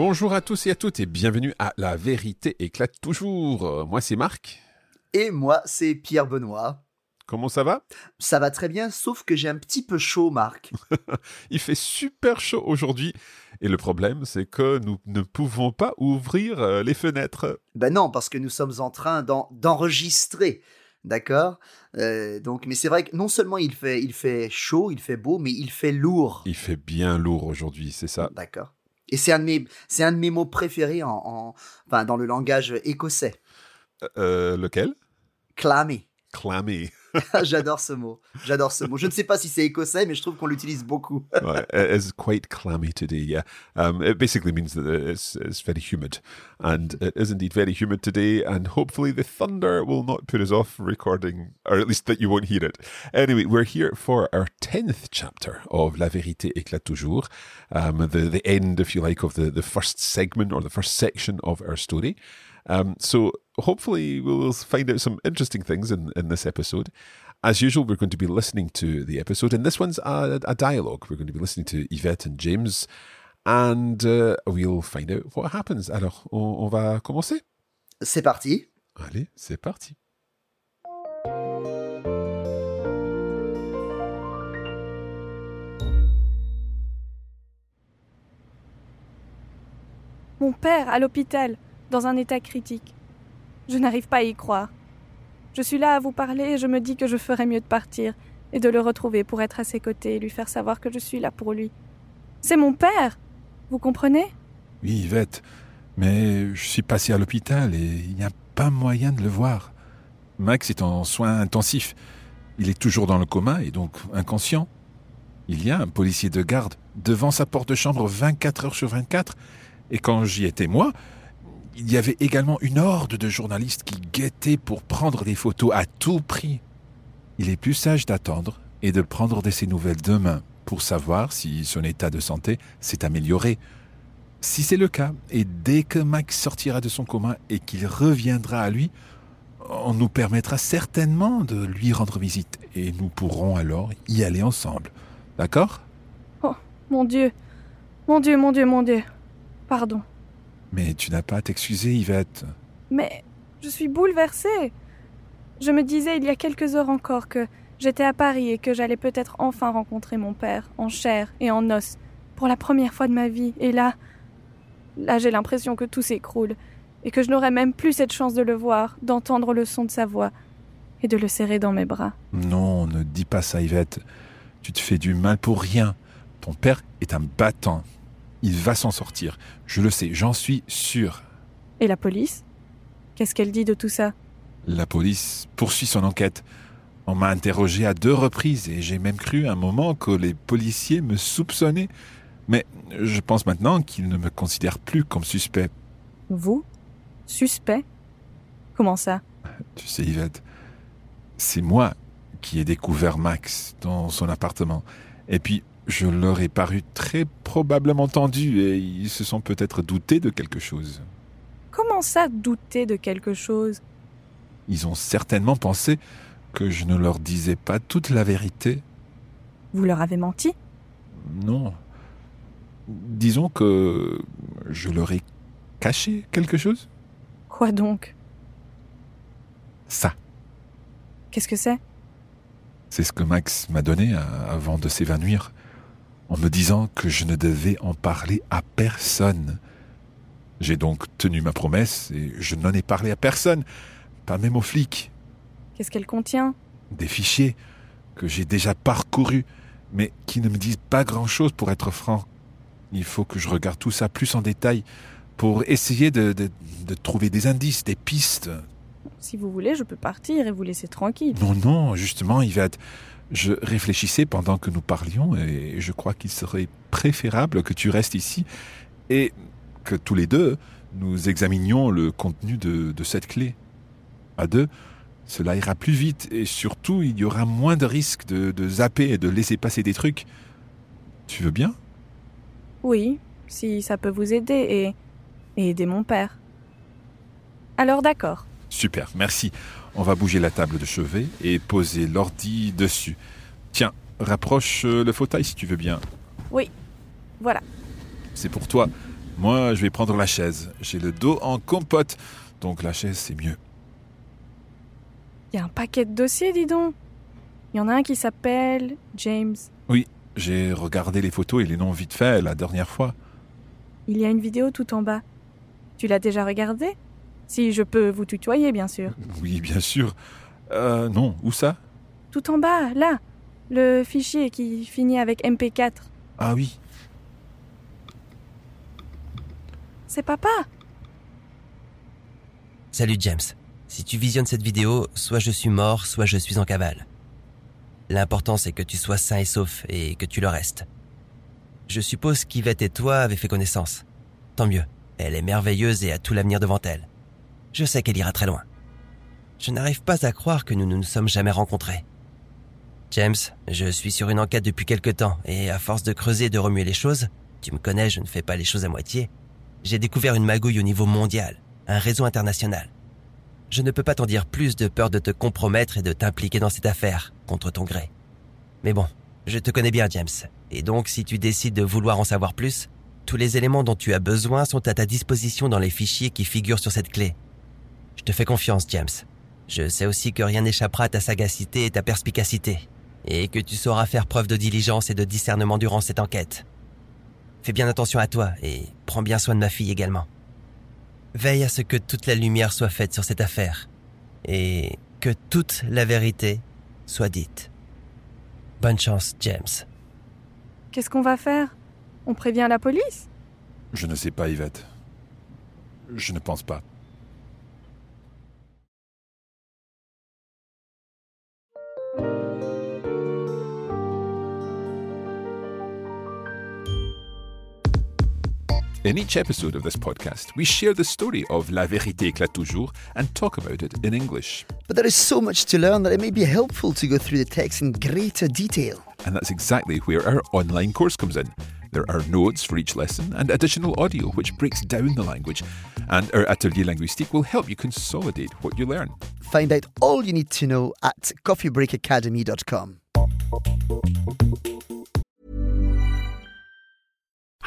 Bonjour à tous et à toutes et bienvenue à La vérité éclate toujours. Moi c'est Marc. Et moi, c'est Pierre Benoît. Comment ça va? Ça va très bien, sauf que j'ai un petit peu chaud, Marc. Il fait super chaud aujourd'hui et le problème c'est que nous ne pouvons pas ouvrir euh, les fenêtres. Ben non, parce que nous sommes en train d'en- d'enregistrer. D'accord? Euh, Donc, mais c'est vrai que non seulement il fait, il fait chaud, il fait beau, mais il fait lourd. Il fait bien lourd aujourd'hui, c'est ça? D'accord. Et c'est un de mes, un de mes mots préférés en, en- enfin, dans le langage écossais. Euh, lequel? Clammy. Clammy. J'adore ce mot. J'adore ce mot. Je ne sais pas si c'est écossais, mais je trouve qu'on l'utilise beaucoup. Right, it is quite clammy today. Yeah, um, it basically means that it's it's very humid, and it is indeed very humid today. And hopefully, the thunder will not put us off recording, or at least that you won't hear it. Anyway, we're here for our tenth chapter of La Vérité éclate toujours, um, the the end, if you like, of the the first segment or the first section of our story. Um, so hopefully we will find out some interesting things in, in this episode. As usual, we're going to be listening to the episode, and this one's a, a dialogue. We're going to be listening to Yvette and James, and uh, we'll find out what happens. Alors, on, on va commencer C'est parti. Allez, c'est parti. Mon père, à l'hôpital, dans un état critique. Je n'arrive pas à y croire. Je suis là à vous parler et je me dis que je ferais mieux de partir et de le retrouver pour être à ses côtés et lui faire savoir que je suis là pour lui. C'est mon père Vous comprenez? Oui, Yvette, mais je suis passé à l'hôpital et il n'y a pas moyen de le voir. Max est en soins intensifs. Il est toujours dans le coma et donc inconscient. Il y a un policier de garde devant sa porte de chambre 24 heures sur 24. Et quand j'y étais moi, il y avait également une horde de journalistes qui guettaient pour prendre des photos à tout prix. Il est plus sage d'attendre et de prendre de ses nouvelles demain pour savoir si son état de santé s'est amélioré. Si c'est le cas, et dès que Max sortira de son coma et qu'il reviendra à lui, on nous permettra certainement de lui rendre visite et nous pourrons alors y aller ensemble. D'accord? Oh, mon Dieu Mon Dieu, mon Dieu, mon Dieu Pardon. Mais tu n'as pas à t'excuser, Yvette. Mais je suis bouleversée. Je me disais il y a quelques heures encore que j'étais à Paris et que j'allais peut-être enfin rencontrer mon père, en chair et en os, pour la première fois de ma vie. Et là, là j'ai l'impression que tout s'écroule et que je n'aurai même plus cette chance de le voir, d'entendre le son de sa voix et de le serrer dans mes bras. Non, ne dis pas ça, Yvette. Tu te fais du mal pour rien. Ton père est un battant. Il va s'en sortir. Je le sais, j'en suis sûr. Et la police? Qu'est-ce qu'elle dit de tout ça? La police poursuit son enquête. On m'a interrogé à deux reprises et j'ai même cru un moment que les policiers me soupçonnaient. Mais je pense maintenant qu'ils ne me considèrent plus comme suspect. Vous? Suspect? Comment ça? Tu sais, Yvette, c'est moi qui ai découvert Max dans son appartement. Et puis, je leur ai paru très probablement tendu et ils se sont peut-être doutés de quelque chose. Comment ça douter de quelque chose? Ils ont certainement pensé que je ne leur disais pas toute la vérité. Vous leur avez menti? Non. Disons que je leur ai caché quelque chose. Quoi donc? Ça, Qu'est-ce que c'est? C'est ce que Max m'a donné à- avant de s'évanouir, en me disant que je ne devais en parler à personne. J'ai donc tenu ma promesse et je n'en ai parlé à personne, pas même aux flics. Qu'est-ce qu'elle contient? Des fichiers que j'ai déjà parcourus, mais qui ne me disent pas grand-chose pour être franc. Il faut que je regarde tout ça plus en détail pour essayer de, de- de trouver des indices, des pistes. Si vous voulez, je peux partir et vous laisser tranquille. Non, non, justement, Yvette, je réfléchissais pendant que nous parlions et je crois qu'il serait préférable que tu restes ici et que tous les deux, nous examinions le contenu de, de cette clé. À deux, cela ira plus vite et surtout, il y aura moins de risques de, de zapper et de laisser passer des trucs. Tu veux bien? Oui, si ça peut vous aider et, et aider mon père. Alors d'accord. Super, merci. On va bouger la table de chevet et poser l'ordi dessus. Tiens, rapproche euh, le fauteuil si tu veux bien. Oui, voilà. C'est pour toi. Moi, je vais prendre la chaise. J'ai le dos en compote, donc la chaise, c'est mieux. Il y a un paquet de dossiers, dis donc. Il y en a un qui s'appelle James. Oui, j'ai regardé les photos et les noms vite fait la dernière fois. Il y a une vidéo tout en bas. Tu l'as déjà regardée Si je peux vous tutoyer, bien sûr. Oui, bien sûr. Euh, non, où ça? Tout en bas, là. Le fichier qui finit avec MP4. Ah oui. C'est papa Salut James. Si tu visionnes cette vidéo, soit je suis mort, soit je suis en cavale. L'important c'est que tu sois sain et sauf et que tu le restes. Je suppose qu'Yvette et toi avez fait connaissance. Tant mieux. Elle est merveilleuse et a tout l'avenir devant elle. Je sais qu'elle ira très loin. Je n'arrive pas à croire que nous ne nous sommes jamais rencontrés. James, je suis sur une enquête depuis quelque temps et à force de creuser et de remuer les choses, tu me connais, je ne fais pas les choses à moitié, j'ai découvert une magouille au niveau mondial, un réseau international. Je ne peux pas t'en dire plus de peur de te compromettre et de t'impliquer dans cette affaire, contre ton gré. Mais bon, je te connais bien, James, et donc si tu décides de vouloir en savoir plus, tous les éléments dont tu as besoin sont à ta disposition dans les fichiers qui figurent sur cette clé. Je te fais confiance, James. Je sais aussi que rien n'échappera à ta sagacité et ta perspicacité, et que tu sauras faire preuve de diligence et de discernement durant cette enquête. Fais bien attention à toi et prends bien soin de ma fille également. Veille à ce que toute la lumière soit faite sur cette affaire et que toute la vérité soit dite. Bonne chance, James. Qu'est-ce qu'on va faire? On prévient la police? Je ne sais pas, Yvette. Je ne pense pas. In each episode of this podcast, we share the story of La Vérité éclate toujours and talk about it in English. But there is so much to learn that it may be helpful to go through the text in greater detail. And that's exactly where our online course comes in. There are notes for each lesson and additional audio which breaks down the language. And our Atelier Linguistique will help you consolidate what you learn. Find out all you need to know at coffeebreakacademy.com.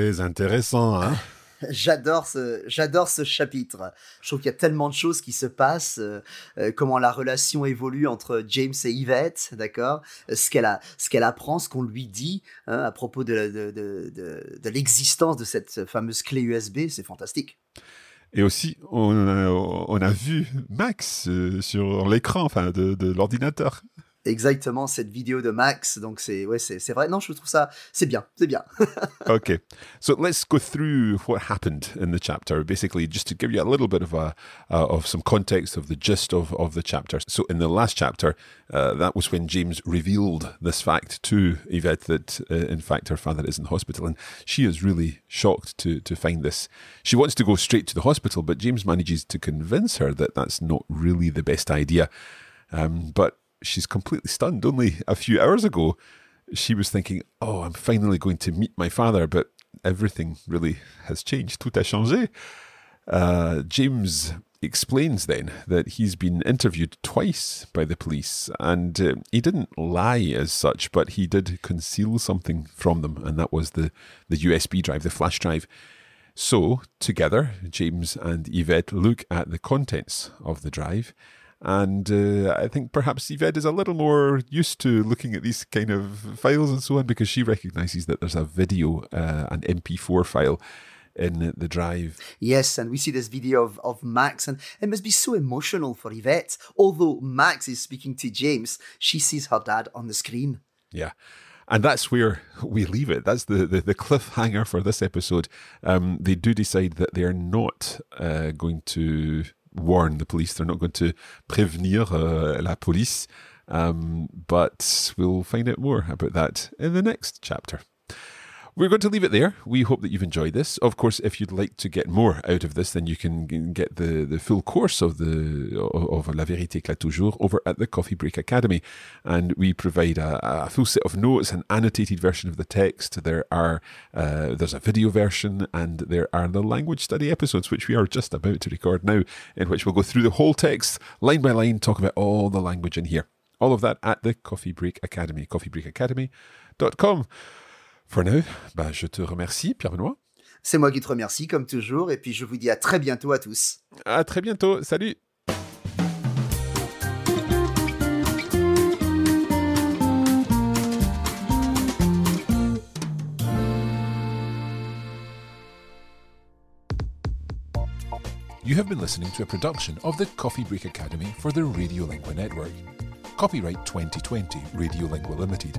Très intéressant, hein J'adore ce, j'adore ce chapitre. Je trouve qu'il y a tellement de choses qui se passent, euh, euh, comment la relation évolue entre James et Yvette, d'accord Ce qu'elle a, ce qu'elle apprend, ce qu'on lui dit hein, à propos de, de, de, l'existence de cette fameuse clé USB, c'est fantastique. Et aussi, on a, on a vu Max euh, sur l'écran, enfin, de, de l'ordinateur. Exactement cette vidéo de Max. Donc c'est ouais, c'est c'est vrai. Non, je trouve ça c'est bien, c'est bien. okay, so let's go through what happened in the chapter. Basically, just to give you a little bit of a uh, of some context of the gist of of the chapter. So in the last chapter, uh, that was when James revealed this fact to Yvette that uh, in fact her father is in the hospital, and she is really shocked to to find this. She wants to go straight to the hospital, but James manages to convince her that that's not really the best idea. Um, but she's completely stunned. Only a few hours ago, she was thinking, "Oh, I'm finally going to meet my father," but everything really has changed. Tout a changé. Uh, James explains then that he's been interviewed twice by the police, and uh, he didn't lie as such, but he did conceal something from them, and that was the the USB drive, the flash drive. So, together, James and Yvette look at the contents of the drive and uh, I think perhaps Yvette is a little more used to looking at these kind of files and so on because she recognizes that there's a video, uh, an MP4 file in the drive. Yes, and we see this video of, of Max, and it must be so emotional for Yvette. Although Max is speaking to James, she sees her dad on the screen. Yeah. And that's where we leave it. That's the, the, the cliffhanger for this episode. Um, they do decide that they're not uh, going to warn the police. They're not going to prévenir uh, la police. Um, but we'll find out more about that in the next chapter. We're going to leave it there. We hope that you've enjoyed this. Of course, if you'd like to get more out of this, then you can get the, the full course of the of La Vérité éclate toujours over at the Coffee Break Academy, and we provide a, a full set of notes, an annotated version of the text. There are uh, there's a video version, and there are the language study episodes, which we are just about to record now, in which we'll go through the whole text line by line, talk about all the language in here. All of that at the Coffee Break Academy, coffeebreakacademy.com. For now, bah, je te remercie, Pierre-Benoît. C'est moi qui te remercie, comme toujours, et puis je vous dis à très bientôt à tous. À très bientôt, salut You have been listening to a production of the Coffee Break Academy for the Radiolingua Network. Copyright 2020 Radiolingua Limited.